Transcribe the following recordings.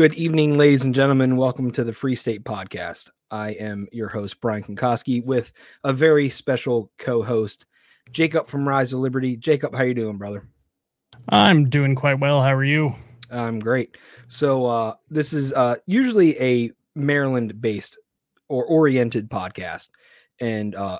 Good evening, ladies and gentlemen. Welcome to the Free State Podcast. I am your host, Brian Kunkoski, with a very special co-host, Jacob from Rise of Liberty. Jacob, how are you doing, brother? I'm doing quite well. How are you? I'm great. So uh, this is uh, usually a Maryland-based or oriented podcast, and uh,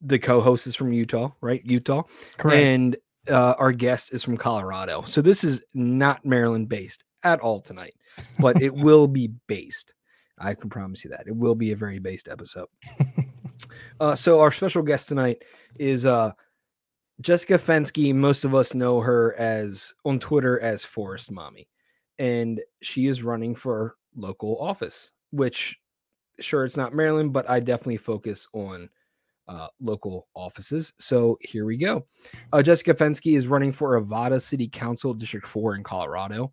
the co-host is from Utah, right? Utah, Correct. and uh, our guest is from Colorado. So this is not Maryland-based at all tonight, but it will be based. I can promise you that it will be a very based episode. uh, so our special guest tonight is uh, Jessica Fenske. Most of us know her as on Twitter as Forest Mommy, and she is running for local office. Which, sure, it's not Maryland, but I definitely focus on uh, local offices. So here we go. Uh, Jessica Fenske is running for Arvada City Council District Four in Colorado.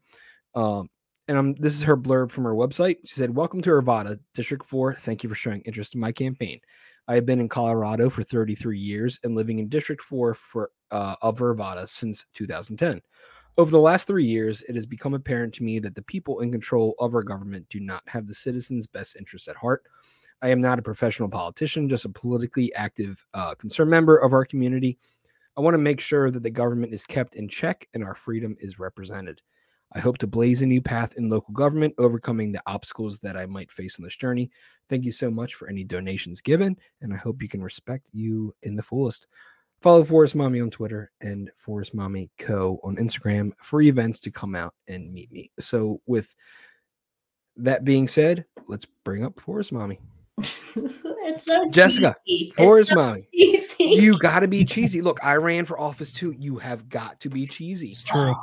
Um, and um, this is her blurb from her website. She said, Welcome to Arvada, District 4. Thank you for showing interest in my campaign. I have been in Colorado for 33 years and living in District 4 for, uh, of Arvada since 2010. Over the last three years, it has become apparent to me that the people in control of our government do not have the citizens' best interests at heart. I am not a professional politician, just a politically active uh, concerned member of our community. I want to make sure that the government is kept in check and our freedom is represented. I hope to blaze a new path in local government, overcoming the obstacles that I might face on this journey. Thank you so much for any donations given, and I hope you can respect you in the fullest. Follow Forest Mommy on Twitter and Forest Mommy Co on Instagram for events to come out and meet me. So, with that being said, let's bring up Forest Mommy. it's so Jessica, cheesy. Forest it's so Mommy. cheesy. You got to be cheesy. Look, I ran for office too. You have got to be cheesy. It's true.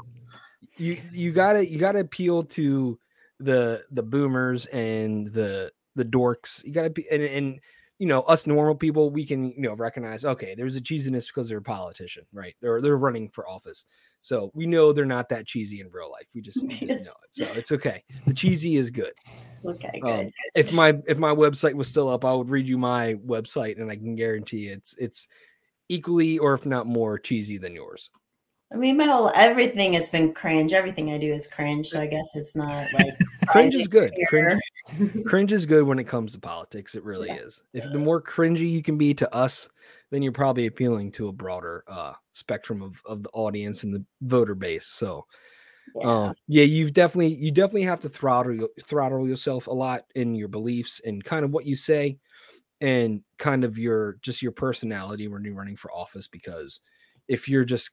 You you gotta you gotta appeal to the the boomers and the the dorks. You gotta be and, and you know us normal people we can you know recognize okay there's a cheesiness because they're a politician right? They're they're running for office. So we know they're not that cheesy in real life. We just, we just know it. So it's okay. The cheesy is good. Okay, um, if my if my website was still up i would read you my website and i can guarantee it's it's equally or if not more cheesy than yours I mean, my whole everything has been cringe. Everything I do is cringe. So I guess it's not like cringe is good cringe, cringe is good when it comes to politics. It really Yeah. is. If the more cringy you can be to us, then you're probably appealing to a broader uh, spectrum of, of the audience and the voter base. So, Yeah. um, yeah, you've definitely you definitely have to throttle your- throttle yourself a lot in your beliefs and kind of what you say, and kind of your just your personality when you're running for office. Because if you're just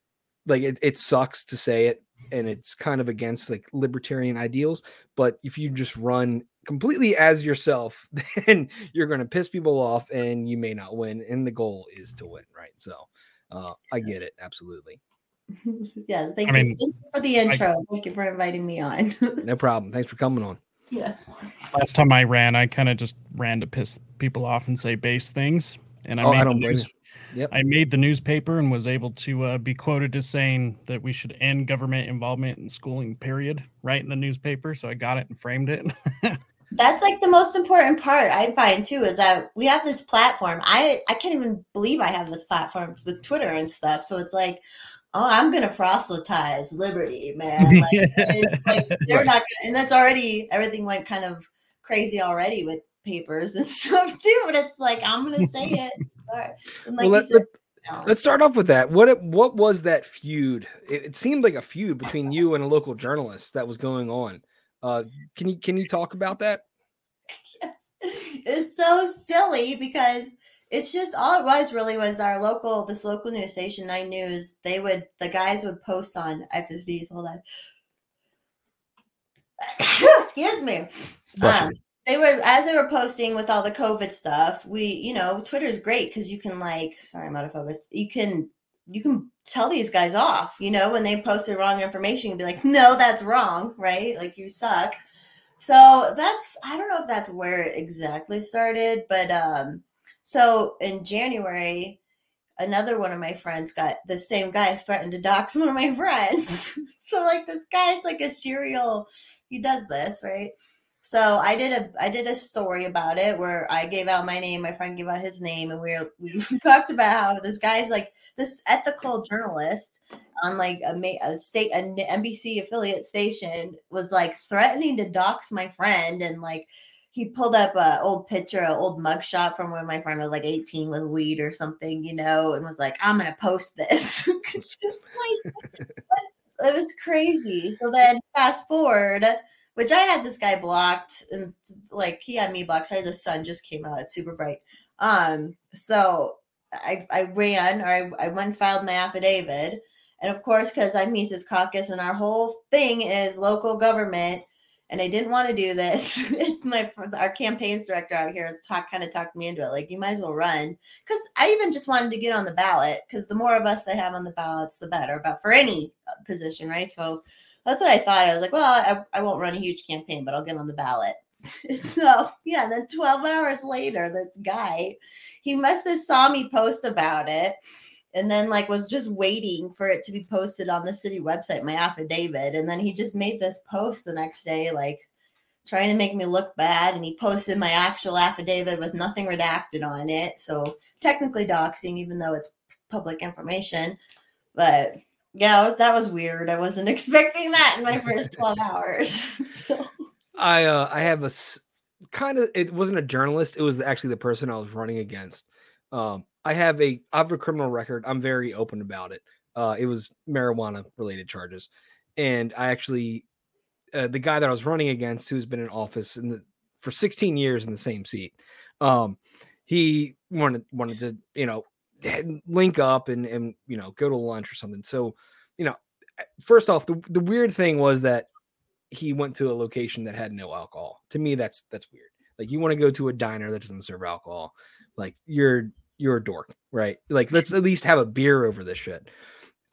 like it, it sucks to say it and it's kind of against like libertarian ideals but if you just run completely as yourself then you're going to piss people off and you may not win and the goal is to win right so uh, i get it absolutely yes. Thank, I you. mean, thank you for the intro. thank you for inviting me on. no problem thanks for coming on yes. Last time I ran, I kind of just ran to piss people off and say base things. And I oh made i the don't blame news- you yep I made the newspaper and was able to uh, be quoted as saying that we should end government involvement in schooling. Period. Right in the newspaper, so I got it and framed it. That's like the most important part I find too is that we have this platform. I I can't even believe I have this platform with Twitter and stuff. So it's like, oh, I'm gonna proselytize liberty, man. Like, like they're Right. not gonna, and that's already everything went kind of crazy already with papers and stuff too. But it's like I'm gonna say it. Sorry. And like well you let, said, no. us start off with that. What what was that feud? It, it seemed like a feud between you and a local journalist that was going on. Uh can you can you talk about that? Yes. It's so silly because it's just all it was really was our local this local news station nine news they would the guys would post on FSDs hold on. Excuse me. Um, they were as they were posting with all the COVID stuff we you know Twitter's great because you can like sorry I'm out of focus you can you can tell these guys off you know when they post the wrong information can be like no that's wrong right like you suck so that's I don't know if that's where it exactly started, but um so in January another one of my friends got the same guy threatened to dox one of my friends. so like this guy's like a serial he does this, right? So I did a I did a story about it where I gave out my name, my friend gave out his name, and we were, we talked about how this guy's like this ethical journalist on like a, a state an NBC affiliate station was like threatening to dox my friend and like he pulled up an old picture, an old mugshot from when my friend was like 18 with weed or something, you know, and was like, I'm gonna post this. Just like it was crazy. So then fast forward, which I had this guy blocked and like he had me blocked. Sorry, the sun just came out. It's super bright. Um, so I, I ran or I, I went and filed my affidavit. And of course, because I'm Mises Caucus and our whole thing is local government, and I didn't want to do this. it's my our campaigns director out here has talk kind of talked me into it. Like you might as well run because I even just wanted to get on the ballot because the more of us they have on the ballots, the better. But for any uh, position, right? So that's what I thought. I was like, well, I, I won't run a huge campaign, but I'll get on the ballot. so yeah, and then 12 hours later, this guy, he must have saw me post about it and then like was just waiting for it to be posted on the city website my affidavit and then he just made this post the next day like trying to make me look bad and he posted my actual affidavit with nothing redacted on it so technically doxing even though it's public information but yeah was, that was weird i wasn't expecting that in my first 12 hours so i uh i have a kind of it wasn't a journalist it was actually the person i was running against um I have a I have a criminal record. I'm very open about it. Uh, it was marijuana related charges, and I actually uh, the guy that I was running against, who's been in office in the, for 16 years in the same seat, um, he wanted wanted to you know link up and and you know go to lunch or something. So you know, first off, the the weird thing was that he went to a location that had no alcohol. To me, that's that's weird. Like you want to go to a diner that doesn't serve alcohol, like you're you're a dork, right? Like let's at least have a beer over this shit.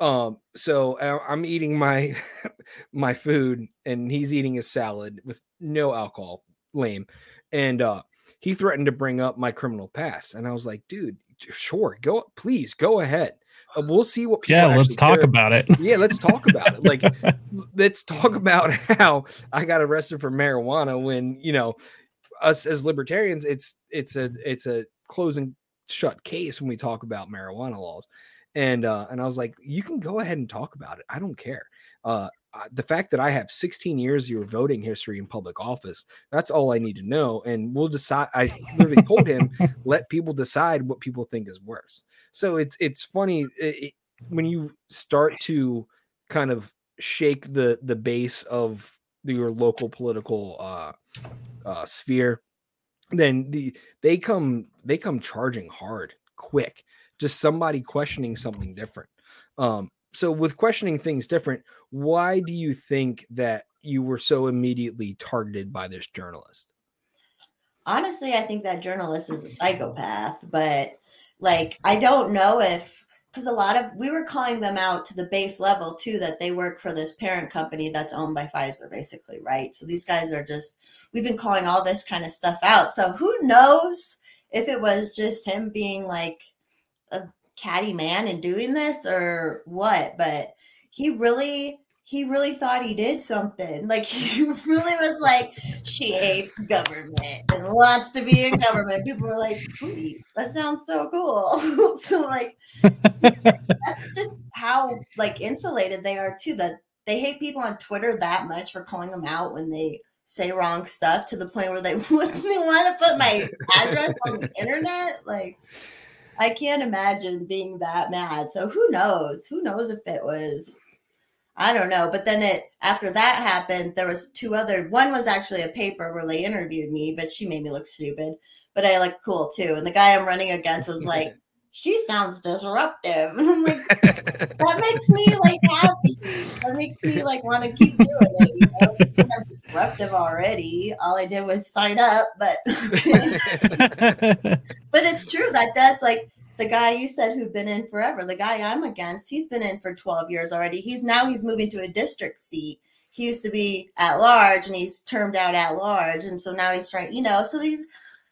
Um, so I'm eating my my food and he's eating his salad with no alcohol, lame. And uh he threatened to bring up my criminal past. And I was like, dude, sure, go please go ahead. Uh, we'll see what people yeah let's talk care. about it yeah let's talk about it like let's talk about how i got arrested for marijuana when you know us as libertarians it's it's a it's a closing shut case when we talk about marijuana laws. And uh, and I was like, you can go ahead and talk about it. I don't care. Uh, the fact that I have 16 years of your voting history in public office, that's all I need to know. And we'll decide. I literally told him, let people decide what people think is worse. So it's it's funny it, when you start to kind of shake the the base of your local political uh, uh, sphere then the they come they come charging hard quick just somebody questioning something different um so with questioning things different why do you think that you were so immediately targeted by this journalist? Honestly i think that journalist is a psychopath but like i don't know if because a lot of we were calling them out to the base level too that they work for this parent company that's owned by Pfizer basically right? So these guys are just we've been calling all this kind of stuff out. So who knows if it was just him being like a catty man and doing this or what but he really he really thought he did something. Like he really was like, she hates government and wants to be in government. People were like, sweet, that sounds so cool. so like that's just how like insulated they are too. That they hate people on Twitter that much for calling them out when they say wrong stuff to the point where they, they want to put my address on the internet. Like I can't imagine being that mad. So who knows? Who knows if it was I don't know. But then it after that happened, there was two other. One was actually a paper where they interviewed me, but she made me look stupid. But I looked cool too. And the guy I'm running against was like, "She sounds disruptive." And I'm like, that makes me like happy. That makes me like want to keep doing it. You know? I'm disruptive already. All I did was sign up, but but it's true that does like the guy you said who'd been in forever, the guy I'm against, he's been in for 12 years already. He's now he's moving to a district seat. He used to be at large and he's termed out at large. And so now he's trying, you know, so these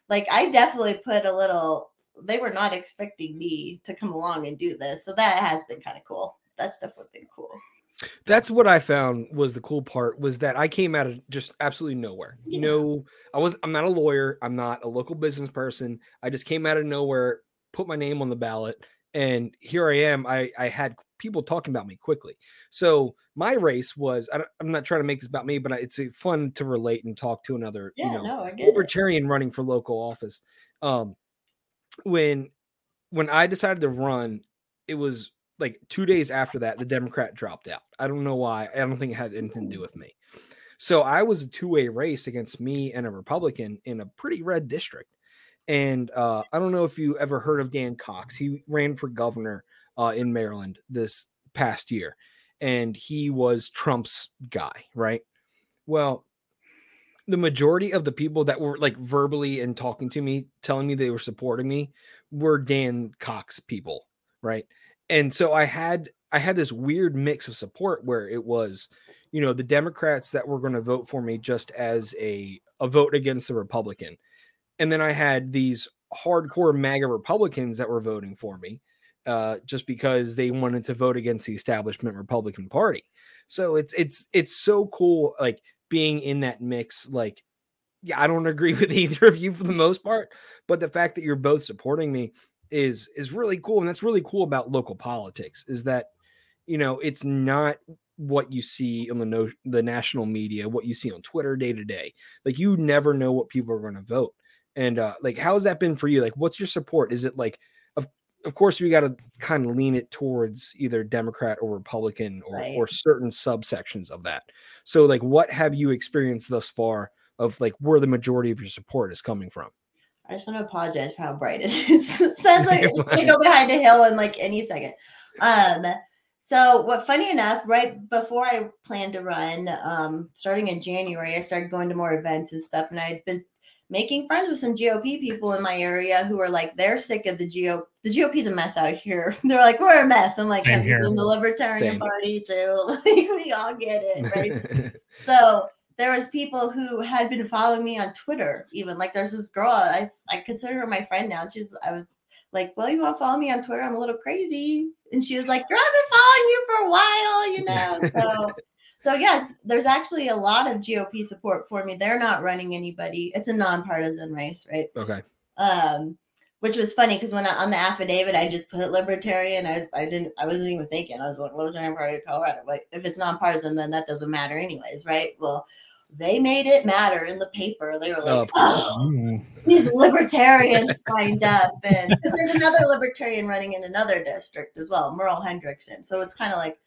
like I definitely put a little they were not expecting me to come along and do this. So that has been kind of cool. That's definitely been cool. That's what I found was the cool part was that I came out of just absolutely nowhere. You Yeah. know, I was I'm not a lawyer, I'm not a local business person. I just came out of nowhere, put my name on the ballot, and here I am. I I had people talking about me quickly. So my race was I don't, I'm not trying to make this about me, but I, it's uh, fun to relate and talk to another Yeah, you know no, get it. libertarian running for local office. Um, when when I decided to run, it was like two days after that the Democrat dropped out. I don't know why. I don't think it had anything to do with me. So I was a two way race against me and a Republican in a pretty red district. And uh, I don't know if you ever heard of Dan Cox. He ran for governor uh, in Maryland this past year, and he was Trump's guy, right? Well, the majority of the people that were like verbally and talking to me, telling me they were supporting me, were Dan Cox people, right? And so I had I had this weird mix of support where it was, you know, the Democrats that were going to vote for me just as a a vote against the Republican, and then I had these hardcore MAGA Republicans that were voting for me, uh, just because they wanted to vote against the establishment Republican Party. So it's it's it's so cool, like being in that mix. Like, yeah, I don't agree with either of you for the most part, but the fact that you're both supporting me is is really cool, and that's really cool about local politics. Is that you know it's not what you see on the no, the national media, what you see on Twitter day to day. Like you never know what people are going to vote. And uh like how has that been for you? Like what's your support? Is it like of course we got to kind of lean it towards either Democrat or Republican or Right. or certain subsections of that. So like what have you experienced thus far of like where the majority of your support is coming from? I just want to apologize for how bright it is. it sounds like it's gonna go behind a hill in like any second. Um, so what funny enough, right before I planned to run, um, starting in January, I started going to more events and stuff, and I'd been making friends with some GOP people in my area who are like they're sick of the GOP. The GOP's a mess out here. They're like we're a mess. I'm like, Same have you here. seen the Libertarian Same. Party too? Like we all get it, right? so there was people who had been following me on Twitter, even like there's this girl I I consider her my friend now. She's I was like, well, you want to follow me on Twitter? I'm a little crazy, and she was like, "Girl, I've been following you for a while, you know." So so yeah, it's, there's actually a lot of GOP support for me. They're not running anybody. It's a nonpartisan race, right? okay. um which was funny because when I, on the affidavit I just put libertarian I, I didn't I wasn't even thinking I was like libertarian party of Colorado like if it's nonpartisan then that doesn't matter anyways right well they made it matter in the paper they were like oh, Mm. these libertarians signed up and because there's another libertarian running in another district as well Merle Hendrickson so it's kind of like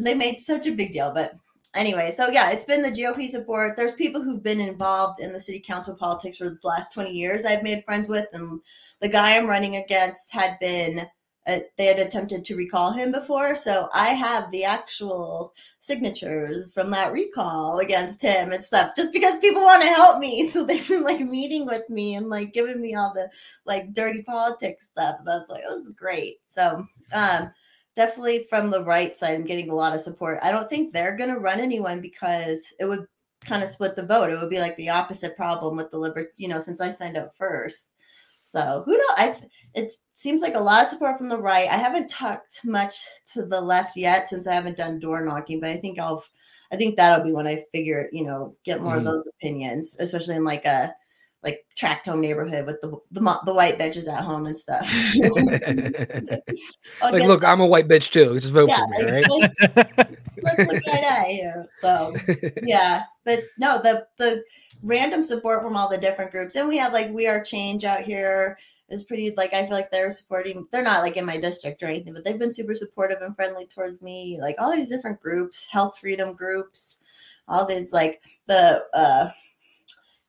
they made such a big deal but anyway so yeah it's been the GOP support. There's people who've been involved in the city council politics for the last 20 years I've made friends with and the guy I'm running against had been uh, they had attempted to recall him before so I have the actual signatures from that recall against him and stuff just because people want to help me so they've been like meeting with me and like giving me all the like dirty politics stuff and I was like this is great. So um definitely from the right side i'm getting a lot of support. I don't think they're going to run anyone because it would kind of split the vote. It would be like the opposite problem with the liberal, you know since i signed up first. So who knows i it seems like a lot of support from the right. I haven't talked much to the left yet since i haven't done door knocking but i think i'll i think that'll be when i figure you know get more Mhm. of those opinions especially in like a like tract home neighborhood with the the, the white bitches at home and stuff like, get look, I'm a white bitch too. Just vote yeah, for me, like, right? let's, let's look right to eye here. So yeah, but no, the the random support from all the different groups, and we have like We Are Change out here is pretty. Like I feel like they're supporting. They're not like in my district or anything, but they've been super supportive and friendly towards me. Like all these different groups, health freedom groups, all these like the. uh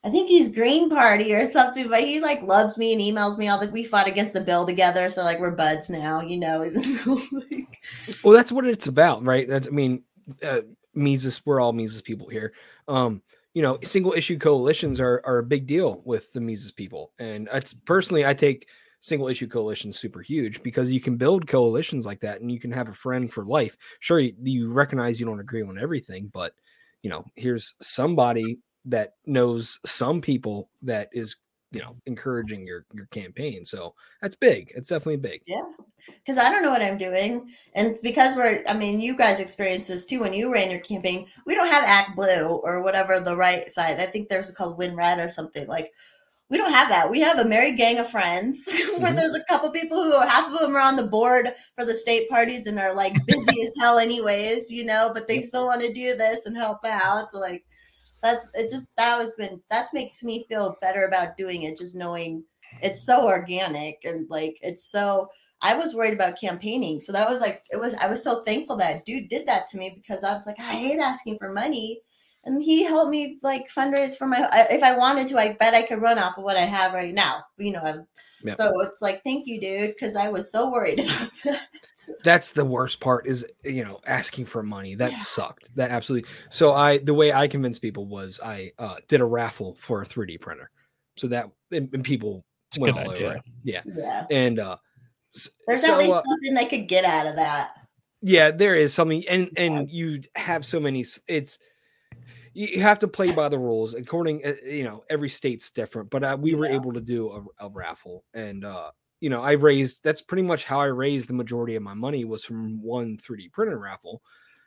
I think he's Green Party or something, but he like loves me and emails me all the we fought against the bill together, so like we're buds now, you know. Well, that's what it's about, right? That's I mean, uh, Mises, we're all Mises people here. Um, you know, single issue coalitions are are a big deal with the Mises people, and it's personally, I take single issue coalitions super huge because you can build coalitions like that, and you can have a friend for life. Sure, you, you recognize you don't agree on everything, but you know, here's somebody that knows some people that is you know encouraging your your campaign so that's big it's definitely big Yeah. because I don't know what I'm doing. And because we're, I mean, you guys experienced this too when you ran your campaign. We don't have Act Blue or whatever the right side. I think there's called Win Red or something. Like, we don't have that. We have a merry gang of friends where Mhm. there's a couple people who half of them are on the board for the state parties and are like busy as hell anyways, you know, but they still want to do this and help out. So like that's it just that was been that's makes me feel better about doing it, just knowing it's so organic and like it's so I was worried about campaigning. So that was like it was I was so thankful that dude did that to me because I was like, I hate asking for money and he helped me like fundraise for my if i wanted to i bet i could run off of what i have right now you know I'm, Yep. so it's like thank you dude because i was so worried that that's the worst part is you know asking for money that Yeah. sucked that absolutely so i the way i convinced people was i uh did a raffle for a 3d printer so that and, and people It's went all idea. over it. yeah yeah and uh there's so, at least uh, something they could get out of that yeah there is something and Yeah. and you have so many it's you have to play by the rules according uh, you know every state's different but uh, we were able to do a, a raffle and uh you know i raised that's pretty much how i raised the majority of my money was from one 3d printer raffle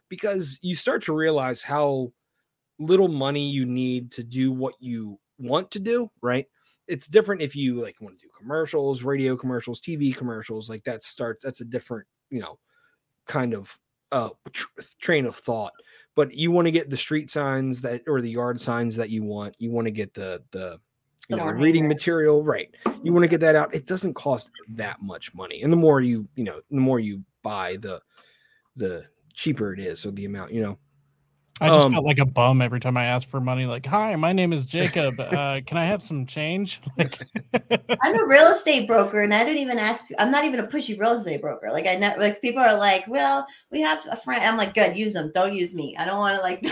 because you start to realize how little money you need to do what you want to do right? It's different if you like want to do commercials radio commercials tv commercials like that starts that's a different you know kind of uh tr- train of thought but you want to get the street signs that or the yard signs that you want you want to get the the you The know reading material right. You want to get that out it doesn't cost that much money and the more you you know the more you buy the the cheaper it is or the amount you know I just Um, felt like a bum every time I asked for money. Like, hi, my name is Jacob. Uh, can I have some change? Like, i'm a real estate broker and i don't even ask i'm not even a pushy real estate broker like i know like people are like well we have a friend i'm like good use them don't use me i don't want to like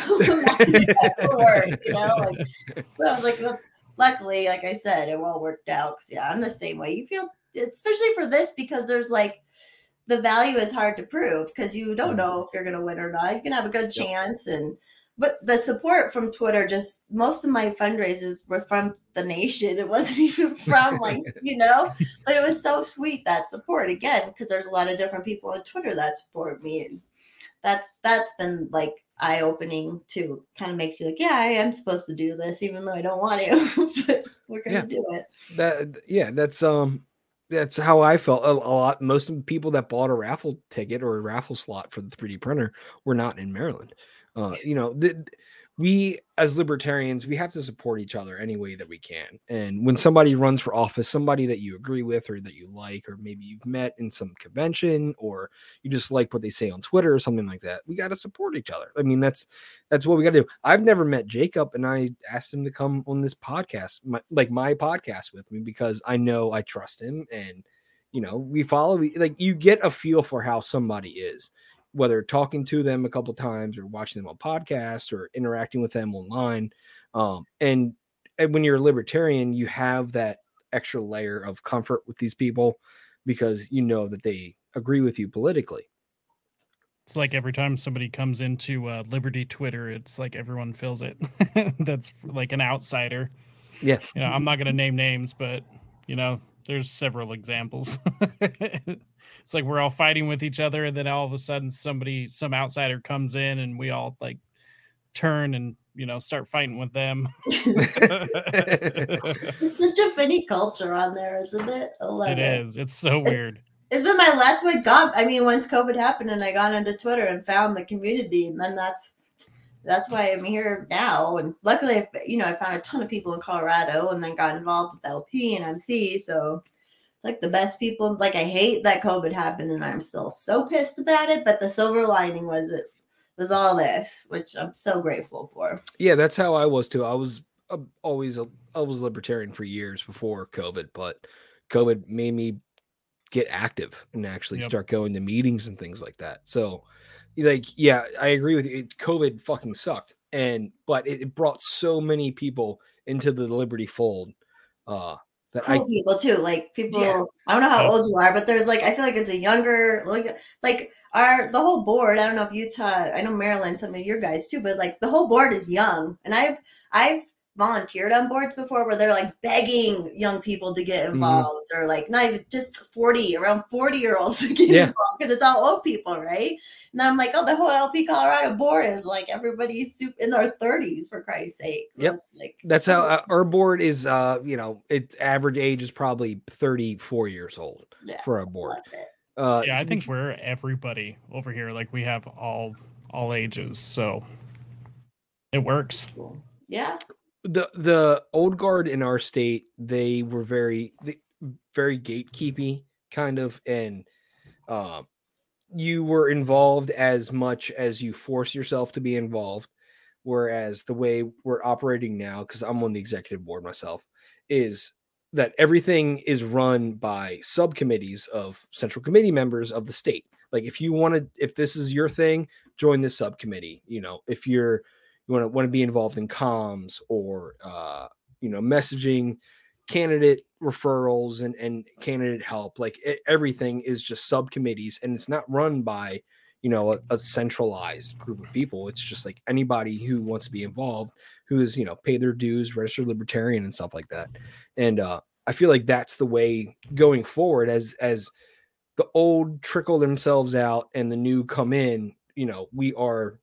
work, you know like So I was like, look, luckily, like I said, it all worked out. 'Cause, yeah, I'm the same way. You feel, especially for this, because there's like the value is hard to prove because you don't know if you're going to win or not. You can have a good Yep. chance, and but the support from Twitter, just most of my fundraisers were from the nation. It wasn't even from like you know, but it was so sweet that support again because there's a lot of different people on Twitter that support me, and that's that's been like eye opening too. Kind of makes you like, yeah, I am supposed to do this, even though I don't want to. but we're gonna Yeah. do it. that yeah that's um that's how i felt a, a lot most of the people that bought a raffle ticket or a raffle slot for the 3d printer were not in maryland. Uh you know the, we as libertarians we have to support each other any way that we can. And when somebody runs for office somebody that you agree with or that you like or maybe you've met in some convention or you just like what they say on twitter or something like that we got to support each other. I mean that's that's what we got to do. I've never met jacob and i asked him to come on this podcast my, like my podcast with me because i know i trust him and you know we follow like you get a feel for how somebody is whether talking to them a couple times or watching them on podcasts or interacting with them online um and, and when you're a libertarian you have that extra layer of comfort with these people because you know that they agree with you politically it's like every time somebody comes into uh, Liberty Twitter, it's like everyone feels it. That's like an outsider. Yeah. You know, I'm not going to name names, but, you know, there's several examples. it's like we're all fighting with each other, and then all of a sudden somebody, some outsider comes in, and we all like turn and, you know, start fighting with them. It's such a funny culture on there, isn't it? It is. It's so weird. It's been my that's what got. I mean, once COVID happened, and I got into Twitter and found the community, and then that's that's why I'm here now. And luckily, you know, I found a ton of people in Colorado, and then got involved with LP and MC. So it's like the best people. Like I hate that COVID happened, and I'm still so pissed about it. But the silver lining was it was all this, which I'm so grateful for. yeah that's how i was too i was uh, always a i was libertarian for years before covid but covid made me get active and actually Yep. start going to meetings and things like that so like yeah i agree with you it, covid fucking sucked and but it, it brought so many people into the liberty fold uh that cool i people too. Like people, Yeah. I don't know how old you are, but there's like I feel like it's a younger like like our the whole board. I don't know if Utah, I know Maryland, some of your guys too, but like the whole board is young, and I've I've volunteered on boards before where they're like begging young people to get Mhm. involved or like not even just 40 around 40 year olds to get Yeah. involved because it's all old people right and i'm like oh the whole lp colorado board is like everybody's soup in their 30s for christ's sake so Yep. like That's how uh, our board is. Uh, you know, its average age is probably 34 years old yeah for our board. Uh, yeah, I think we're everybody over here. Like we have all all ages, so it works. Cool. yeah the the old guard in our state they were very they, very gatekeepy kind of and um you were involved as much as you force yourself to be involved whereas the way we're operating now because i'm on the executive board myself is that everything is run by subcommittees of central committee members of the state. Like if you want to if this is your thing join this subcommittee you know if you're you want to want to be involved in comms or uh, you know messaging candidate referrals and and candidate help like e- everything is just subcommittees and it's not run by you know a, a centralized group of people. It's just like anybody who wants to be involved who is you know pay their dues registered libertarian and stuff like that. And uh i feel like that's the way going forward as as the old trickle themselves out and the new come in you know we are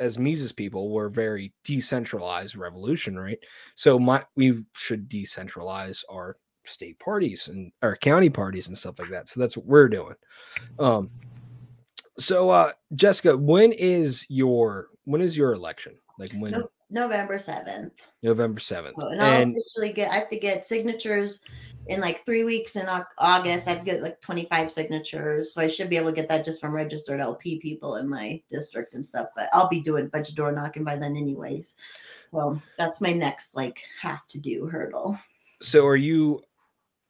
as Mises people, we're very decentralized revolution, right? So my we should decentralize our state parties and our county parties and stuff like that. So that's what we're doing. Um so uh Jessica, when is your when is your election? Like when november 7th November 7th. Oh, and I'll And officially get I have to get signatures in like three weeks in August. I'd get like 25 signatures. So I should be able to get that just from registered LP people in my district and stuff. But I'll be doing a bunch of door knocking by then anyways. So that's my next like have to do hurdle. so are you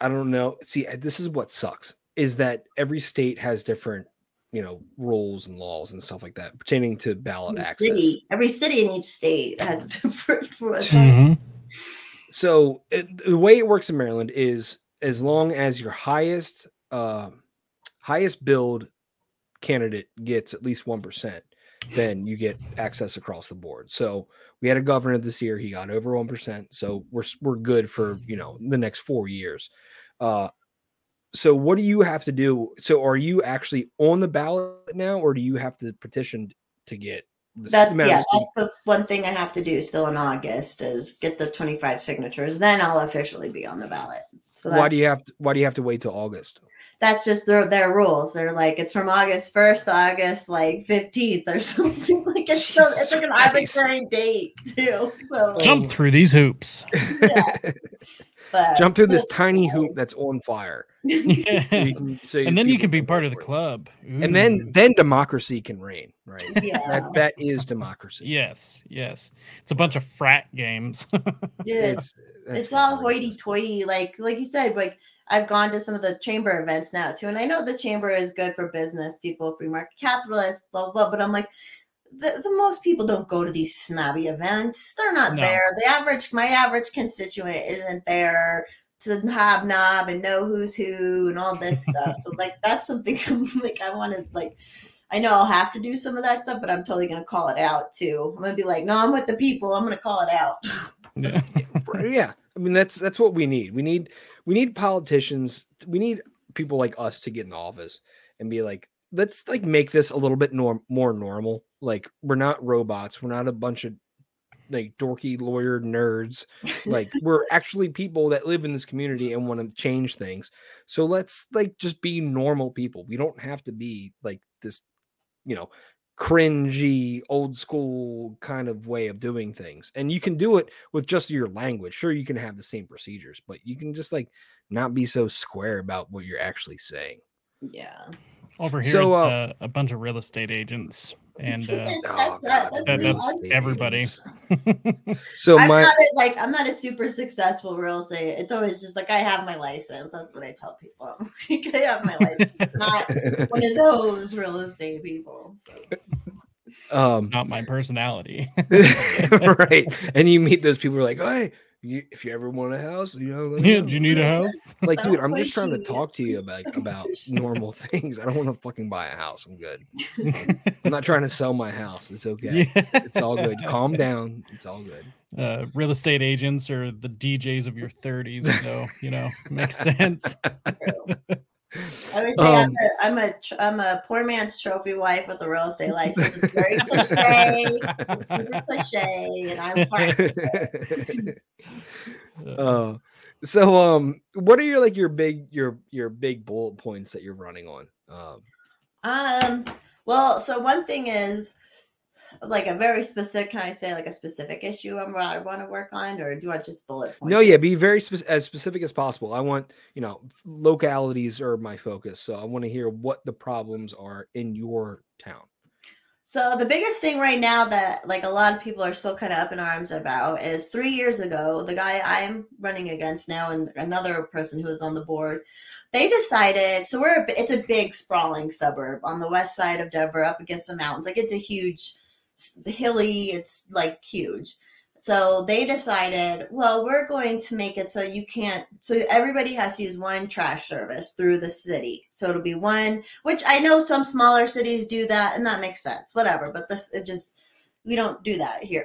I don't know. See, this is what sucks is that every state has different, you know, rules and laws and stuff like that pertaining to ballot Every access. city, every city in each state has a different rules. Mhm. so it, the way it works in Maryland is as long as your highest uh, highest build candidate gets at least one percent, then you get access across the board. So we had a governor this year; he got over one percent. So we're we're good for you know the next four years. Uh, so what do you have to do? So are you actually on the ballot now, or do you have to petition to get? The That's yeah, that's the one thing I have to do still in August is get the 25 signatures. Then I'll officially be on the ballot. So that's, why do you have to? Why do you have to wait till August? that's just their their rules. They're like it's from August first to August like fifteenth or something. Like it's so, it's like an arbitrary date too. So Jump through these hoops. yeah, but Jump through this tiny hoop that's on fire. So and can- so your then you can be part of the for it. club. And then then democracy can reign, right? yeah, That that is democracy. yes, yes, it's a bunch of frat games. yeah, It's it's all hoity-toity. Like like you said, like I've gone to some of the chamber events now too, and I know the chamber is good for business people, free market capitalists, blah blah. But I'm like, the, the most people don't go to these snobby events. They're not No. there. The average, my average constituent isn't there to hobnob and know who's who and all this stuff. So like that's something I'm like I want to like. I know I'll have to do some of that stuff, but I'm totally gonna call it out too. I'm gonna be like, no, I'm with the people. I'm gonna call it out. yeah. Yeah. I mean that's that's what we need. We need we need politicians. We need people like us to get in office and be like, let's like make this a little bit norm more normal. Like we're not robots. We're not a bunch of like dorky lawyer nerds. Like we're actually people that live in this community and want to change things. So let's like just be normal people. We don't have to be like this, you know, cringy old school kind of way of doing things. And you can do it with just your language. Sure, you can have the same procedures, but you can just like not be so square about what you're actually saying. yeah. Over here, So, it's uh, uh, a bunch of real estate agents, and uh, that's, that, that's that- that's everybody. So I'm my not a, like I'm not a super successful real estate. It's always just like I have my license. That's what I tell people. I'm like, I have my license. Not one of those real estate people. So. it's um not my personality. right. And you meet those people who are like, hey, you, if you ever want a house, you know, Yeah, know." do you need a house? like, dude, I'm just trying to talk to you about about normal things. I don't want to fucking buy a house. I'm good. I'm not trying to sell my house. It's okay. Yeah. It's all good. Calm down. It's all good. Uh, real estate agents are the DJs of your 30s, so you know makes sense. I would say I'm, Um, a, I'm a tr- I'm a poor man's trophy wife with a real estate license. It's very cliche, it's super cliche, and I'm fine. Uh, so um what are your like your big your your big bullet points that you're running on um Um. Well, so one thing is like a very specific. Can I say like a specific issue I'm, I want to work on, or do you want just bullet points? no yeah be very spec- as specific as possible i want you know localities are my focus so i want to hear what the problems are in your town So the biggest thing right now that like a lot of people are still kind of up in arms about is three years ago, the guy I'm running against now and another person who is on the board, they decided. So we're a, it's a big sprawling suburb on the west side of Denver, up against the mountains. Like it's a huge, s- hilly. It's like huge. So they decided, well, we're going to make it so you can't, so everybody has to use one trash service through the city. So it'll be one, which I know some smaller cities do that, and that makes sense, whatever. But this, it just, we don't do that here.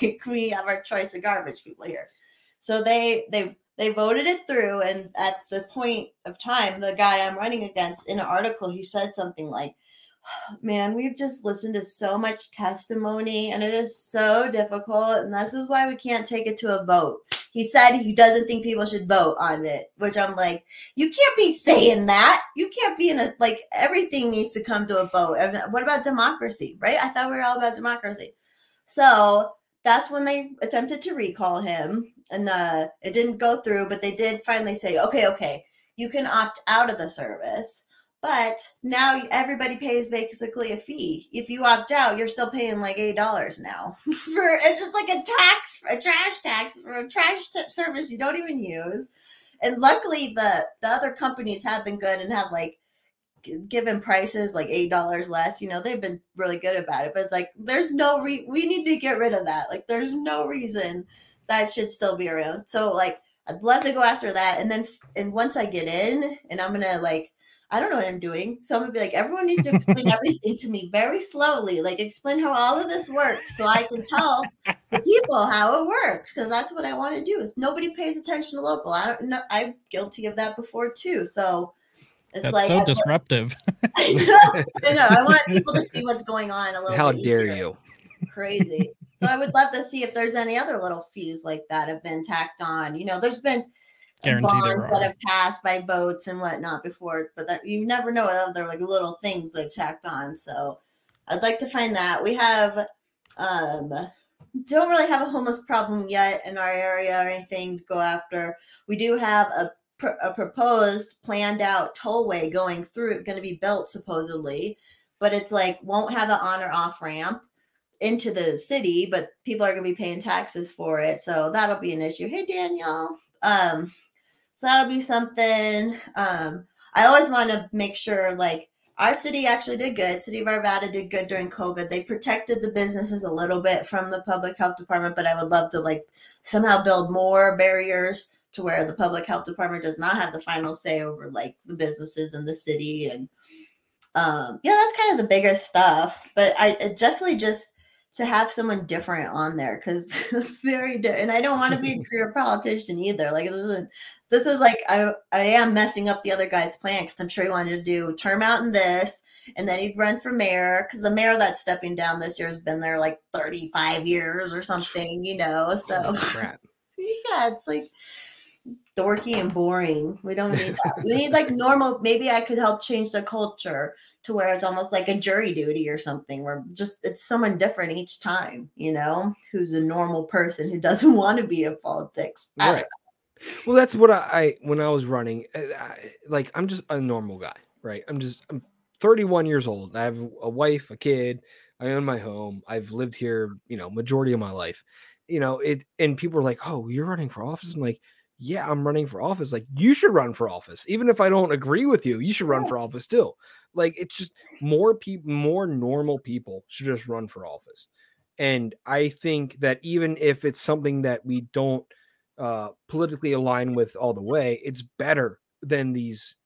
we have our choice of garbage people here. So they, they, they voted it through. And at the point of time, the guy I'm running against in an article, he said something like, man, we've just listened to so much testimony and it is so difficult. And this is why we can't take it to a vote. He said he doesn't think people should vote on it, which I'm like, you can't be saying that. You can't be in a, like, everything needs to come to a vote. What about democracy, right? I thought we were all about democracy. So that's when they attempted to recall him. And uh, it didn't go through, but they did finally say, okay, okay, you can opt out of the service. But now everybody pays basically a fee. If you opt out, you're still paying like eight dollars now for it's just like a tax, a trash tax for a trash t- service you don't even use. And luckily, the the other companies have been good and have like given prices like eight dollars less. You know, they've been really good about it. But it's like there's no re- we need to get rid of that. Like there's no reason that should still be around. So like I'd love to go after that. And then and once I get in, and I'm gonna like I don't know what I'm doing. So I'm gonna be like, everyone needs to explain everything to me very slowly. Like explain how all of this works so I can tell the people how it works. Because that's what I want to do. Is nobody pays attention to local. I don't know I'm guilty of that before too. So it's That's like so I, disruptive. I know, I know. I want people to see what's going on a little how bit dare easier you crazy. So I would love to see if there's any other little fees like that have been tacked on. You know, there's been Guarantee bonds that have passed by boats and whatnot before, but that you never know other like little things they've tacked on. So I'd like to find that. We have um don't really have a homeless problem yet in our area or anything to go after. We do have a pr- a proposed planned out tollway going through going to be built supposedly, but it's like won't have an on or off ramp into the city, but people are going to be paying taxes for it. So that'll be an issue. Hey Daniel. Um so that'll be something. Um I always want to make sure like our city actually did good. City of Arvada did good during COVID. They protected the businesses a little bit from the public health department, but I would love to like somehow build more barriers to where the public health department does not have the final say over like the businesses in the city and um yeah that's kind of the biggest stuff but i it definitely just to have someone different on there because it's very di- and i don't want to be a career politician either like this is this is like i i am messing up the other guy's plan because i'm sure he wanted to do term out in this and then he'd run for mayor because the mayor that's stepping down this year has been there like 35 years or something you know so yeah, it's like dorky and boring. We don't need that. We need like normal. Maybe I could help change the culture to where it's almost like a jury duty or something, where just it's someone different each time, you know, who's a normal person who doesn't want to be in politics. Right well that's what I, I when i was running uh, I, like i'm just a normal guy right i'm just i'm 31 years old i have a wife a kid i own my home i've lived here you know majority of my life you know it and people are like oh you're running for office i'm like yeah i'm running for office like you should run for office even if i don't agree with you you should run for office too. Like it's just more people more normal people should just run for office. And i think that even if it's something that we don't uh, politically align with all the way, it's better than these,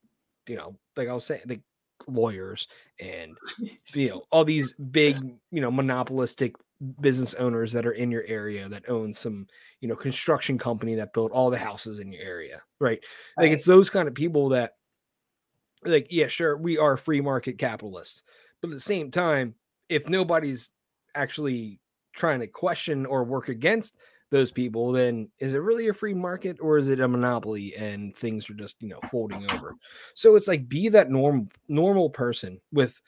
you know, like I was saying, like lawyers and you know all these big, you know, monopolistic business owners that are in your area that own some, you know, construction company that built all the houses in your area, right? Like Right. it's those kind of people that, like, yeah, sure, we are free market capitalists, but at the same time, if nobody's actually trying to question or work against those people, then is it really a free market or is it a monopoly and things are just, you know, folding over? So it's like be that normal normal person with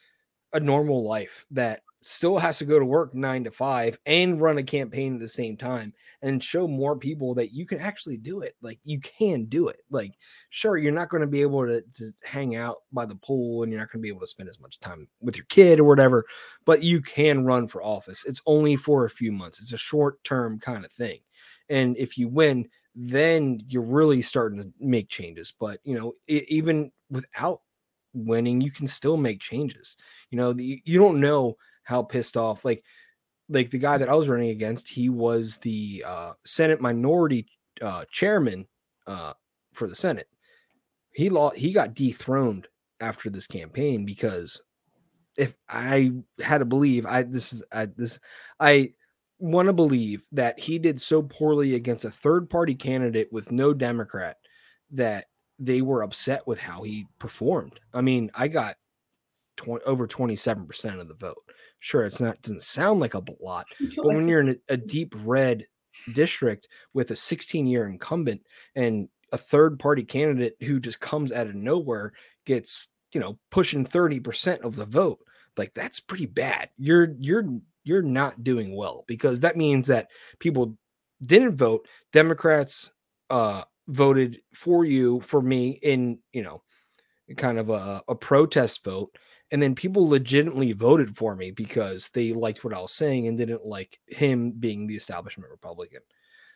a normal life that still has to go to work 9 to 5 and run a campaign at the same time and show more people that you can actually do it. Like you can do it. Like sure you're not going to be able to, to hang out by the pool and you're not going to be able to spend as much time with your kid or whatever, but you can run for office. It's only for a few months. It's a short term kind of thing. And if you win, then you're really starting to make changes. But you know, e- even without winning, you can still make changes. You know, the, you don't know how pissed off like like the guy that I was running against. He was the uh, Senate minority uh, chairman uh, for the Senate. He lost. He got dethroned after this campaign because if I had to believe, I this is I this I want to believe that he did so poorly against a third party candidate with no Democrat that they were upset with how he performed. I mean, I got 20, over 27% of the vote. Sure, it's not doesn't sound like a lot, but when you're in a, deep red district with a 16 year incumbent and a third party candidate who just comes out of nowhere gets, you know, pushing 30% of the vote, like that's pretty bad. You're you're you're not doing well because that means that people didn't vote. Democrats uh voted for you for me in, you know, kind of a, a protest vote and then people legitimately voted for me because they liked what I was saying and didn't like him being the establishment Republican.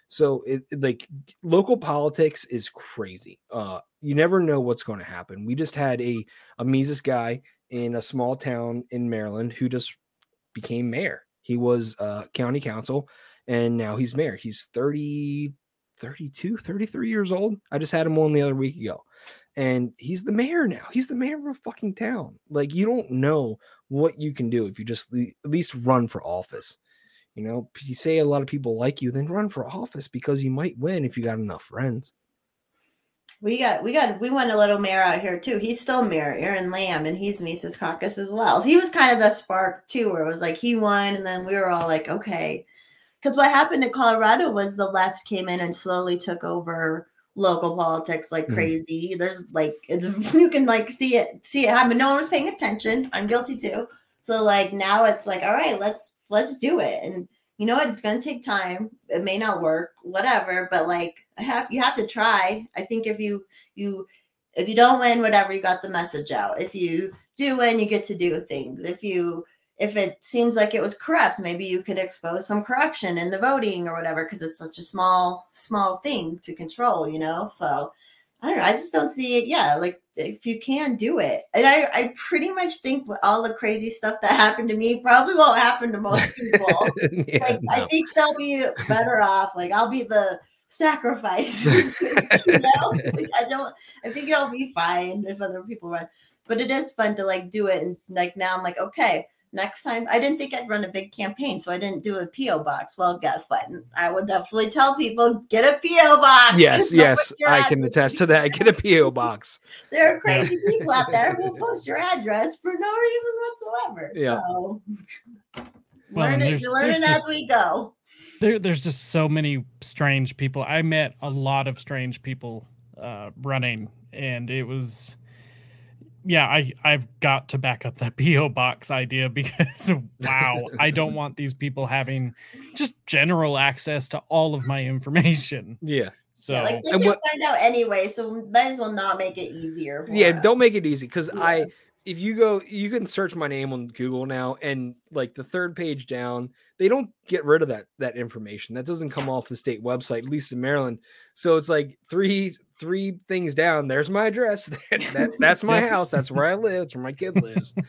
So it, like local politics is crazy. Uh you never know what's going to happen. We just had a a Mises guy in a small town in Maryland who just became mayor. He was uh county council and now he's mayor. He's 30 32, 33 years old. I just had him on the other week ago and he's the mayor now. He's the mayor of a fucking town. Like you don't know what you can do if you just le- at least run for office. You know, you say a lot of people like you, then run for office because you might win if you got enough friends. We got we got we won a little mayor out here too. He's still mayor, Aaron Lamb, and he's Mises Caucus as well. He was kind of the spark too, where it was like he won, and then we were all like, okay. Because what happened in Colorado was the left came in and slowly took over local politics like Mhm. crazy. There's like it's you can like see it, see it happen. No one was paying attention. I'm guilty too. So like now it's like, all right, let's let's do it. And you know what? It's gonna take time. It may not work, whatever. But like, I have you have to try. I think if you you if you don't win, whatever, you got the message out. If you do win, you get to do things. If you if it seems like it was corrupt, maybe you could expose some corruption in the voting or whatever, because it's such a small small thing to control, you know. So I don't know. I just don't see it. Yeah, like if you can do it, and I I pretty much think all the crazy stuff that happened to me probably won't happen to most people yeah, like, I think they'll be better off. Like I'll be the sacrifice. you know, Like, I don't. I think it'll be fine if other people run. But it is fun to like do it, and like now I'm like, okay, next time. I didn't think I'd run a big campaign, so I didn't do a PO box. Well, guess what? I would definitely tell people get a PO box. yes, yes, I can attest to that. Get a PO box. There are crazy people out there who will post your address for no reason whatsoever. Yeah. So Well, learn and it, there's- you learn it as we go. there, there's just so many strange people. I met a lot of strange people uh, running, and it was, yeah, I I've got to back up that PO box idea because wow, I don't want these people having just general access to all of my information. Yeah. So yeah, like they And can what- find out anyway, so might as well not make it easier. For Yeah, them. don't make it easy because Yeah. I if you go you can search my name on Google now and like the third page down, they don't get rid of that that information. That doesn't come off the state website, at least in Maryland. So it's like three three things down. There's my address. that, that- that's my house. That's where I live. That's where my kid lives.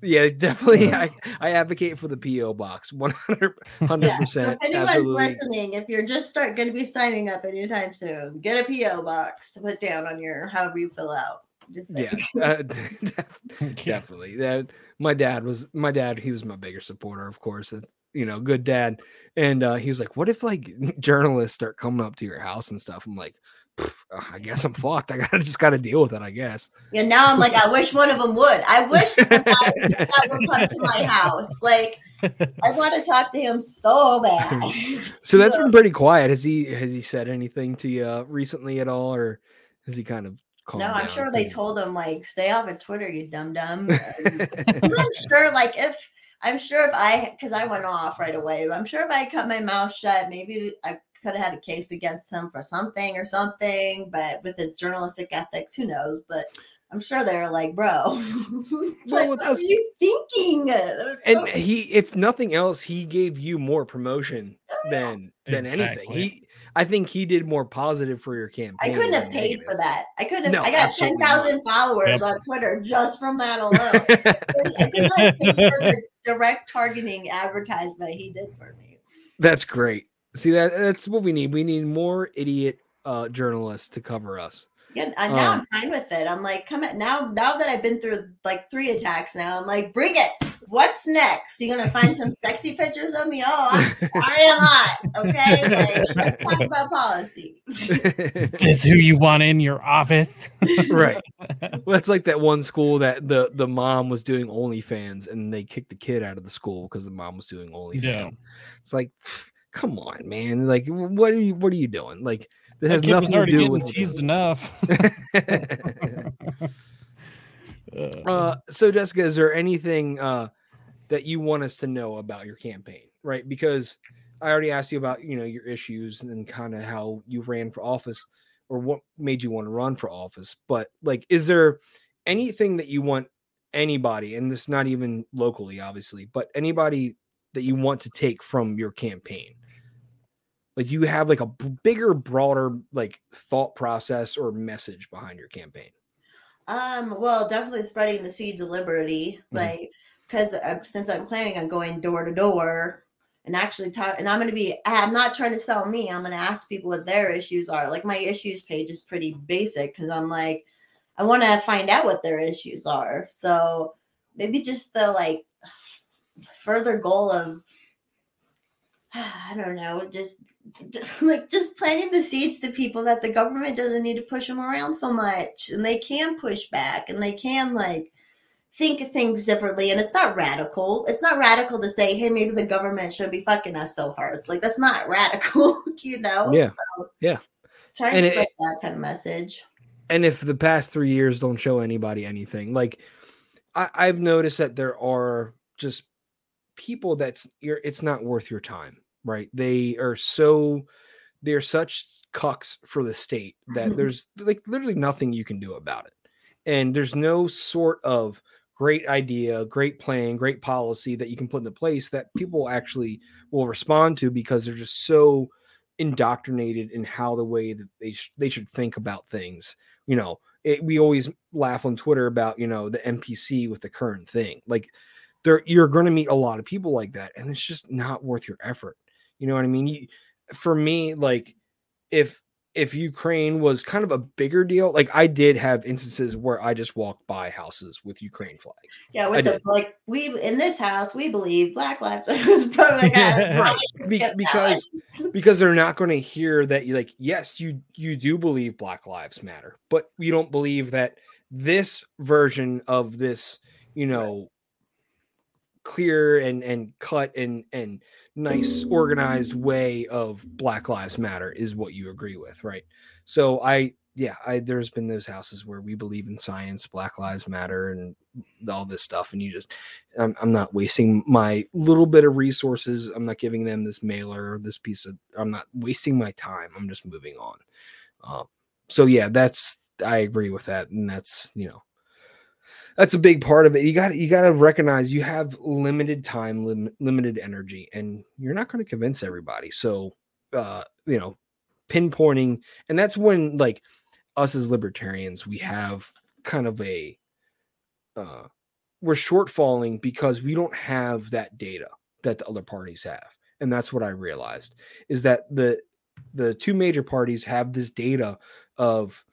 Yeah, definitely. I, I advocate for the PO box 100 Yeah. So percent. if anyone's Absolutely. listening, if you're just start going to be signing up anytime soon, get a PO box to put down on your however you fill out. Yeah, uh, definitely. That my dad was my dad. He was my bigger supporter, of course. You know, good dad. And uh, he was like, "What if like journalists start coming up to your house and stuff?" I'm like, uh, "I guess I'm fucked. I gotta just gotta deal with it. I guess." And now I'm like, I wish one of them would. I wish that guy would come to my house. Like, I want to talk to him so bad. So that's been pretty quiet. Has he has he said anything to you uh, recently at all, or has he kind of? No, I'm sure they told him like, stay off of Twitter, you dumb dumb. I'm sure, like, if I'm sure if I, because I went off right away, I'm sure if I cut my mouth shut, maybe I could have had a case against him for something or something. But with his journalistic ethics, who knows? But I'm sure they're like, bro, like, what that's- were you thinking? That was so and he, if nothing else, he gave you more promotion Oh, than than anything. He, I think he did more positive for your campaign. I couldn't have than paid for that. I couldn't have. No, I got ten thousand followers Yep. on Twitter just from that alone. I could not pay for the direct targeting advertisement he did for me. That's great. See that that's what we need. We need more idiot uh, journalists to cover us. Yeah, and now Um, I'm fine with it. I'm like, come at now. Now that I've been through like three attacks, now I'm like, bring it. What's next? You're gonna find some sexy pictures of me? Oh, I'm sorry, I'm hot. Okay, like, let's talk about policy. Is who you want in your office? right. Well, that's like that one school that the the mom was doing OnlyFans and they kicked the kid out of the school because the mom was doing OnlyFans. Yeah. It's like, come on, man. Like, what are you what are you doing? Like, this That has nothing to already do with teased enough. Uh, so Jessica, is there anything uh, that you want us to know about your campaign? Right, because I already asked you about you know your issues and kind of how you ran for office or what made you want to run for office. But like, is there anything that you want anybody, and this not even locally, obviously, but anybody that you want to take from your campaign? Like, you have like a b- bigger, broader like thought process or message behind your campaign? Um, well, definitely spreading the seeds of liberty, Mhm. like because since I'm planning on going door to door and actually talk, and I'm going to be, I'm not trying to sell me. I'm going to ask people what their issues are. Like my issues page is pretty basic because I'm like, I want to find out what their issues are. So maybe just the like further goal of I don't know, just like just planting the seeds to people that the government doesn't need to push them around so much, and they can push back, and they can like think things differently. And it's not radical. It's not radical to say, hey, maybe the government should be fucking us so hard. Like that's not radical, you know? Yeah. So, Yeah. Try And it- spread that kind of message. and if the past three years don't show anybody anything like I, i've noticed that there are just people that's you're it's not worth your time right? They are so they're such cucks for the state that there's like literally nothing you can do about it. And there's no sort of great idea great plan great policy that you can put into place that people actually will respond to because they're just so indoctrinated in how the way that they sh- they should think about things. You know it, we always laugh on twitter about you know the npc with the current thing. Like there you're going to meet a lot of people like that and it's just not worth your effort you know what i mean? You, for me like if if ukraine was kind of a bigger deal like i did have instances where i just walked by houses with ukraine flags. Yeah, I with the did. like we in this house we believe Black Lives Matter. probably got- right. Be- because because they're not going to hear that you like yes you you do believe black lives matter but you don't believe that this version of this you know clear and and cut and and nice organized way of black lives matter is what you agree with right? So i yeah i there's been those houses where we believe in science black lives matter and all this stuff and you just i'm, I'm not wasting my little bit of resources. I'm not giving them this mailer or this piece of i'm not wasting my time. I'm just moving on. Um, so yeah that's i agree with that and that's you know that's a big part of it. You got you got to recognize you have limited time lim- limited energy and you're not going to convince everybody. So uh you know pinpointing and that's when like us as libertarians we have kind of a uh we're shortfalling because we don't have that data that the other parties have. And that's what i realized is that the the two major parties have this data of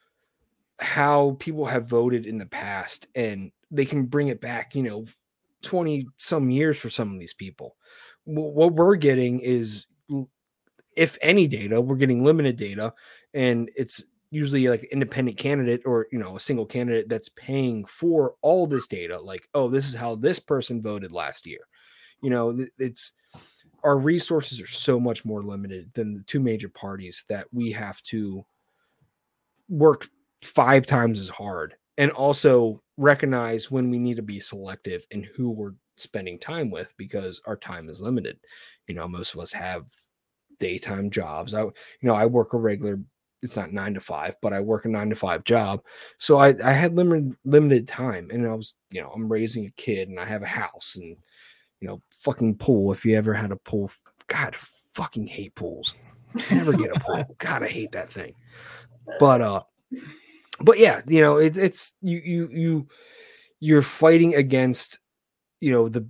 how people have voted in the past and they can bring it back you know 20 some years for some of these people. What we're getting is if any data we're getting limited data and it's usually like independent candidate or you know a single candidate that's paying for all this data like oh this is how this person voted last year. You know it's our resources are so much more limited than the two major parties that we have to work five times as hard and also recognize when we need to be selective in who we're spending time with because our time is limited you know most of us have daytime jobs i you know i work a regular it's not nine to five, but I work a nine to five job. So I, I had limited limited time and I was, you know, I'm raising a kid and I have a house and you know, fucking pool. If you ever had a pool, God fucking hate pools. Never get a pool. God, I hate that thing. But uh but yeah, you know, it, it's you you you you're fighting against, you know, the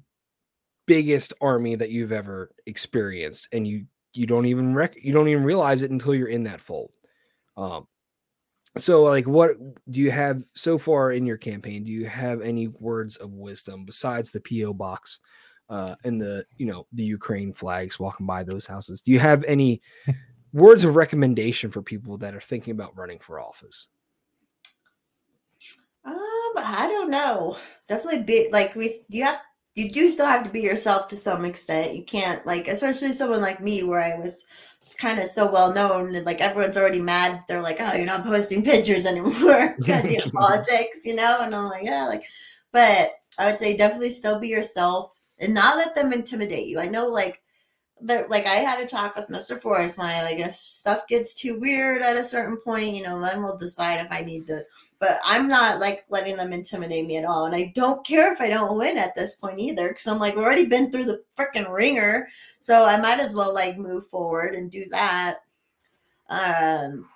biggest army that you've ever experienced and you you don't even rec- you don't even realize it until you're in that fold. Um, so like what do you have so far in your campaign? Do you have any words of wisdom besides the po box uh and the you know the ukraine flags walking by those houses? Do you have any words of recommendation for people that are thinking about running for office i don't know. Definitely be like we you have you do still have to be yourself to some extent. You can't like especially someone like me where i was kind of so well known and like everyone's already mad. They're like oh you're not posting pictures anymore. Politics you know? And i'm like yeah like but i would say definitely still be yourself and not let them intimidate you. I know like that like i had a talk with mr forest when i like if stuff gets too weird at a certain point you know then we'll decide if i need to but i'm not like letting them intimidate me at all and i don't care if i don't win at this point either because i'm like already been through the freaking ringer so I might as well like move forward and do that. Um,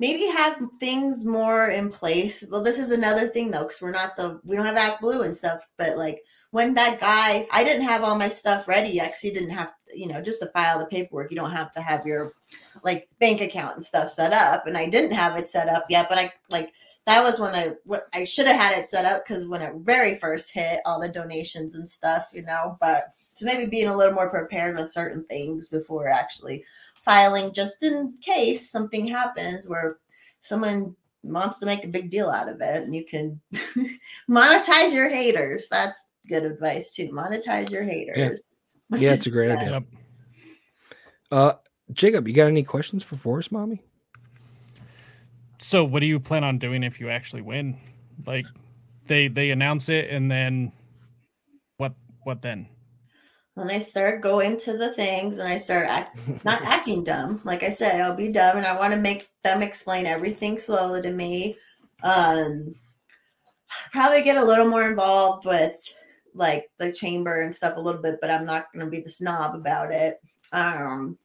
maybe have things more in place. Well, this is another thing though, because we're not the we don't have Act Blue and stuff. But like when that guy, I didn't have all my stuff ready yet because he didn't have, you know, just to file the paperwork. You don't have to have your like bank account and stuff set up, and I didn't have it set up yet. But I like that was when I I should have had it set up because when it very first hit, all the donations and stuff, you know. But so maybe being a little more prepared with certain things before actually filing, just in case something happens where someone wants to make a big deal out of it, and you can monetize your haters. That's good advice too. Monetize your haters. Yeah, yeah it's a great idea. Uh, Jacob, you got any questions for Forest Mommy? So, what do you plan on doing if you actually win? Like, they they announce it, and then what? What then? Then I start going to the things and I start act, not acting dumb. Like I said, I'll be dumb and I want to make them explain everything slowly to me. Um, probably get a little more involved with like the chamber and stuff a little bit, but I'm not going to be the snob about it. Um,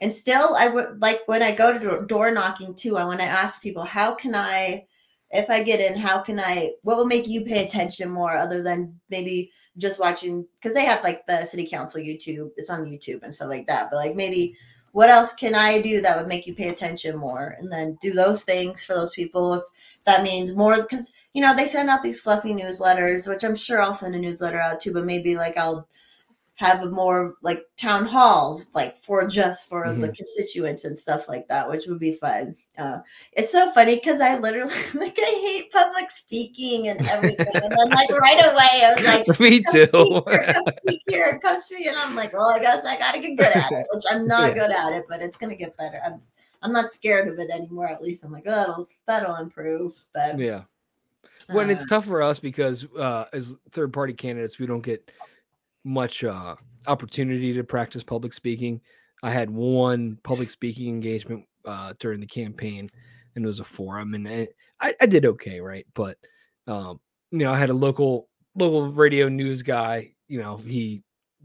and still, I would like when I go to door knocking too, I want to ask people, how can I, if I get in, how can I, what will make you pay attention more other than maybe just watching because they have like the city council YouTube. It's on YouTube and stuff like that. But like maybe what else can I do that would make you pay attention more? And then do those things for those people if that means more because you know they send out these fluffy newsletters, which I'm sure I'll send a newsletter out too, but maybe like I'll have more like town halls like for just for mm-hmm. the constituents and stuff like that which would be fun uh, it's so funny because i literally like i hate public speaking and everything and then like right away i was like me too come speak here come speak and i'm like well i guess i gotta get good at it which i'm not yeah. good at it but it's gonna get better i'm i'm not scared of it anymore at least i'm like oh, that'll that'll improve but yeah when it's tough for us because uh as third party candidates we don't get much uh, opportunity to practice public speaking. I had one public speaking engagement uh, during the campaign, and it was a forum, and I, I did okay, right? But um, you know, I had a local local radio news guy. You know, he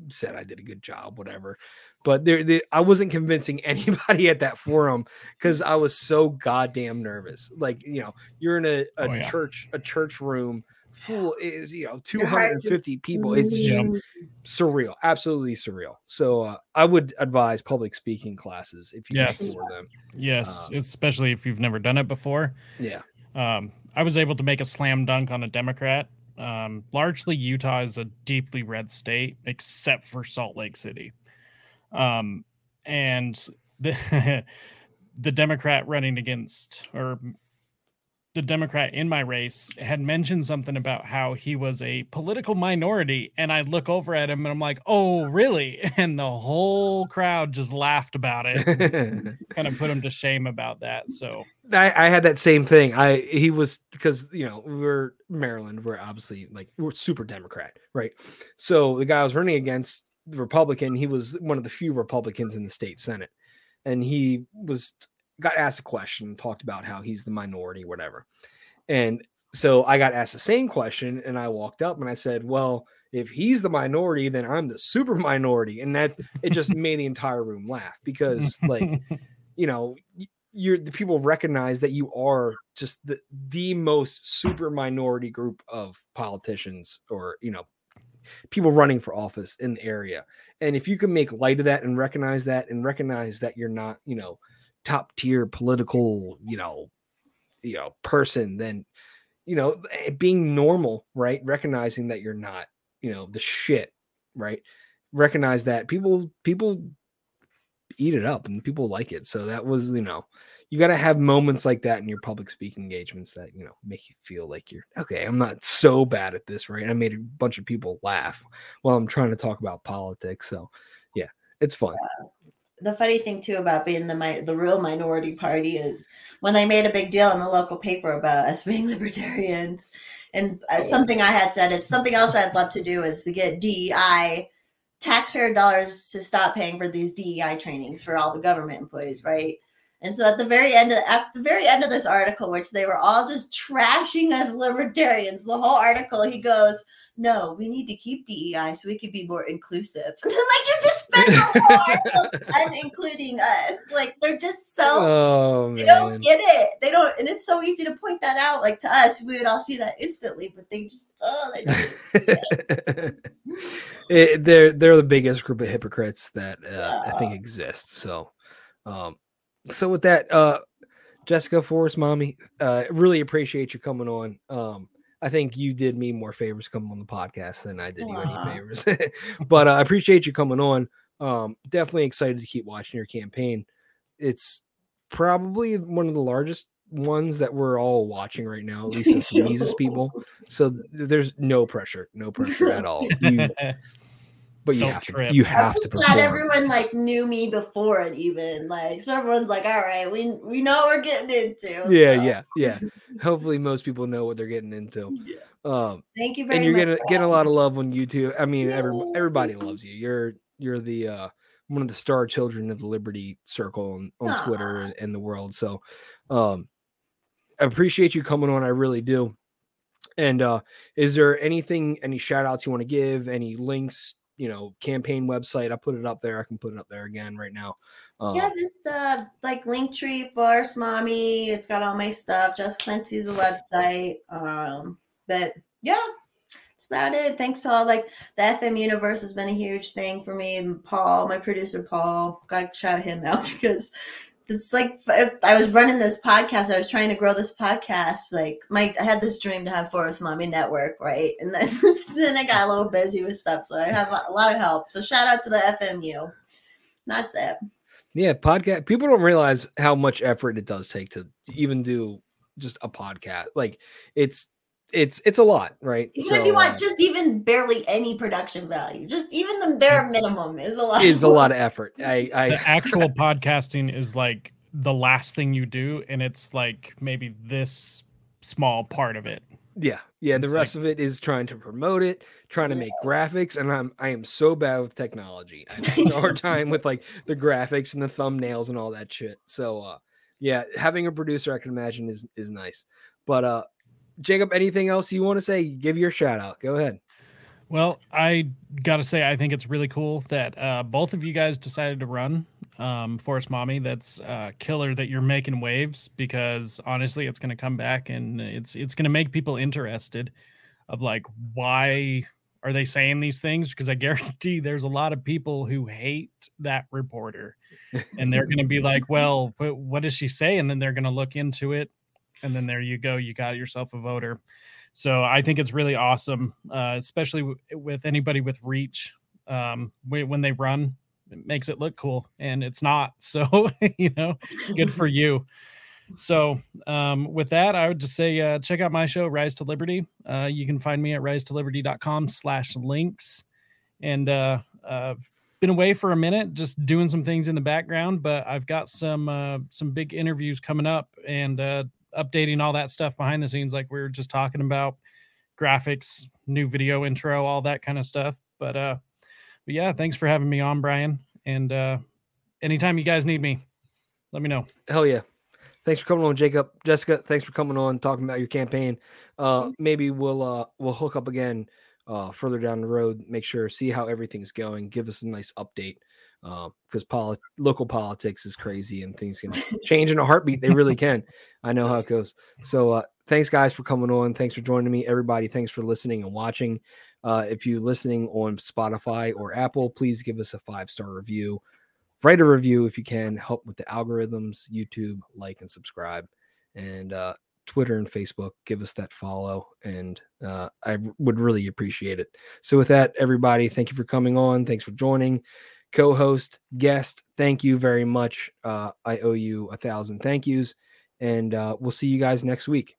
said I did a good job, whatever. But there, there I wasn't convincing anybody at that forum because I was so goddamn nervous. Like, you know, you're in a, a oh, yeah. church, a church room full is you know 250 just- people. It's just Mm. surreal, absolutely surreal. So uh, I would advise public speaking classes if you Yes. can them. Yes, Um, especially if you've never done it before. Yeah. Um, I was able to make a slam dunk on a Democrat. Um, largely, Utah is a deeply red state, except for Salt Lake City. Um, and the the Democrat running against, or the Democrat in my race, had mentioned something about how he was a political minority, and I look over at him and I'm like, "Oh, really?" And the whole crowd just laughed about it, kind of put him to shame about that. So I, I had that same thing. I he was because you know we're Maryland, we're obviously like we're super Democrat, right? So the guy I was running against, Republican, he was one of the few Republicans in the state Senate, and he was got asked a question, talked about how he's the minority, whatever, and so I got asked the same question, and I walked up and I said, "Well, if he's the minority, then I'm the super minority," and that it just made the entire room laugh because like you know you're the people recognize that you are just the the most super minority group of politicians or you know people running for office in the area. And if you can make light of that and recognize that and recognize that you're not you know top tier political you know you know person then you know eh, being normal right? Recognizing that you're not you know the shit right? Recognize that people people eat it up and people like it. So that was, you know, you got to have moments like that in your public speaking engagements that, you know, make you feel like you're okay. I'm not so bad at this, right? I made a bunch of people laugh while I'm trying to talk about politics. So yeah, it's fun. the funny thing too about being the the real minority party is when they made a big deal in the local paper about us being libertarians, and uh, something I had said is something else I'd love to do is to get DEI taxpayer dollars to stop paying for these DEI trainings for all the government employees, right? And so at the very end of at the very end of this article, which they were all just trashing us libertarians, the whole article, he goes, "No, we need to keep DEI so we can be more inclusive." Like you just spent the whole article unincluding us. Like they're just so Oh they man. don't get it. They don't, and it's so easy to point that out. Like to us, we would all see that instantly, but they just oh, they just, It- they're they're the biggest group of hypocrites that uh, I think Yeah. exists. So, um, so with that, uh, Jessica Forest, mommy, uh, really appreciate you coming on. Um, I think you did me more favors coming on the podcast than I did you any favors. but uh, I appreciate you coming on. Um, definitely excited to keep watching your campaign. It's probably one of the largest ones that we're all watching right now, at least as Mises people. So there's no pressure, no pressure at all. You, but you Don't have to, trip. you I'm have to just glad everyone like knew me before it even like so everyone's like, all right, we we know what we're getting into. Yeah, so, yeah, yeah. Hopefully, most people know what they're getting into. yeah. Um, Thank you very and you're much. gonna get a lot of love on YouTube. I mean, every, everybody loves you. You're you're the uh, one of the star children of the Liberty Circle on, on Twitter Aw. and, and the world. So, um, I appreciate you coming on. I really do. And uh, is there anything, any shout outs you want to give? Any links? You know, campaign website. I put it up there. I can put it up there again right now. Um, Yeah, just uh like Linktree Forest Mommy. It's got all my stuff. Jessica Fenske's the website. Um, but yeah, that's about it. Thanks to all like the FM universe has been a huge thing for me. And Paul, my producer Paul, got to shout him out because it's like I was running this podcast. I was trying to grow this podcast. Like my, I had this dream to have Forest Mommy Network, right? And then then I got a little busy with stuff, so I have a lot of help. So shout out to the FMU. That's it. Yeah, podcast. People don't realize how much effort it does take to even do just a podcast. Like it's it's it's a lot, right? Even if you want uh, just even barely any production value, just even the bare minimum is a lot. is a lot of effort. I I the actual podcasting is like the last thing you do, and it's like maybe this small part of it. yeah yeah. The It's rest of it is trying to promote it, trying to make graphics, and I'm I am so bad with technology. I have a hard time with like the graphics and the thumbnails and all that shit. So uh yeah, having a producer I can imagine is is nice. But uh Jacob, anything else you want to say? Give your shout out. Go ahead. Well, I gotta say, I think it's really cool that uh, both of you guys decided to run um, Forest Mommy. That's uh, killer that you're making waves because honestly, it's gonna come back and it's it's gonna make people interested. of like why are they saying these things because i guarantee there's a lot of people who hate that reporter and they're going to be like well what does she say and then they're going to look into it and then there you go you got yourself a voter. So i think it's really awesome uh, especially w- with anybody with reach um, when they run it makes it look cool and it's not. So you know good for you. So um, with that i would just say uh, check out my show rise to liberty. Uh, you can find me at rise to liberty.com slash links. And uh, i've been away for a minute just doing some things in the background but i've got some uh, some big interviews coming up and uh, updating all that stuff behind the scenes like we were just talking about graphics new video intro all that kind of stuff. But uh but yeah thanks for having me on brian. And uh anytime you guys need me let me know. Hell yeah. Thanks for coming on jacob. Jessica thanks for coming on talking about your campaign. Uh maybe we'll uh we'll hook up again uh further down the road make sure see how everything's going give us a nice update because uh, poli- local politics is crazy and things can change in a heartbeat. They really can. I know how it goes. So uh, thanks, guys, for coming on. Thanks for joining me, everybody. Thanks for listening and watching. Uh, if you're listening on Spotify or Apple, please give us a five star review. Write a review if you can. Help with the algorithms. YouTube, like and subscribe, and uh, Twitter and Facebook. Give us that follow, and uh, I would really appreciate it. So, with that, everybody, thank you for coming on. Thanks for joining co-host, guest. Thank you very much. Uh, I owe you a thousand thank yous, and uh, we'll see you guys next week.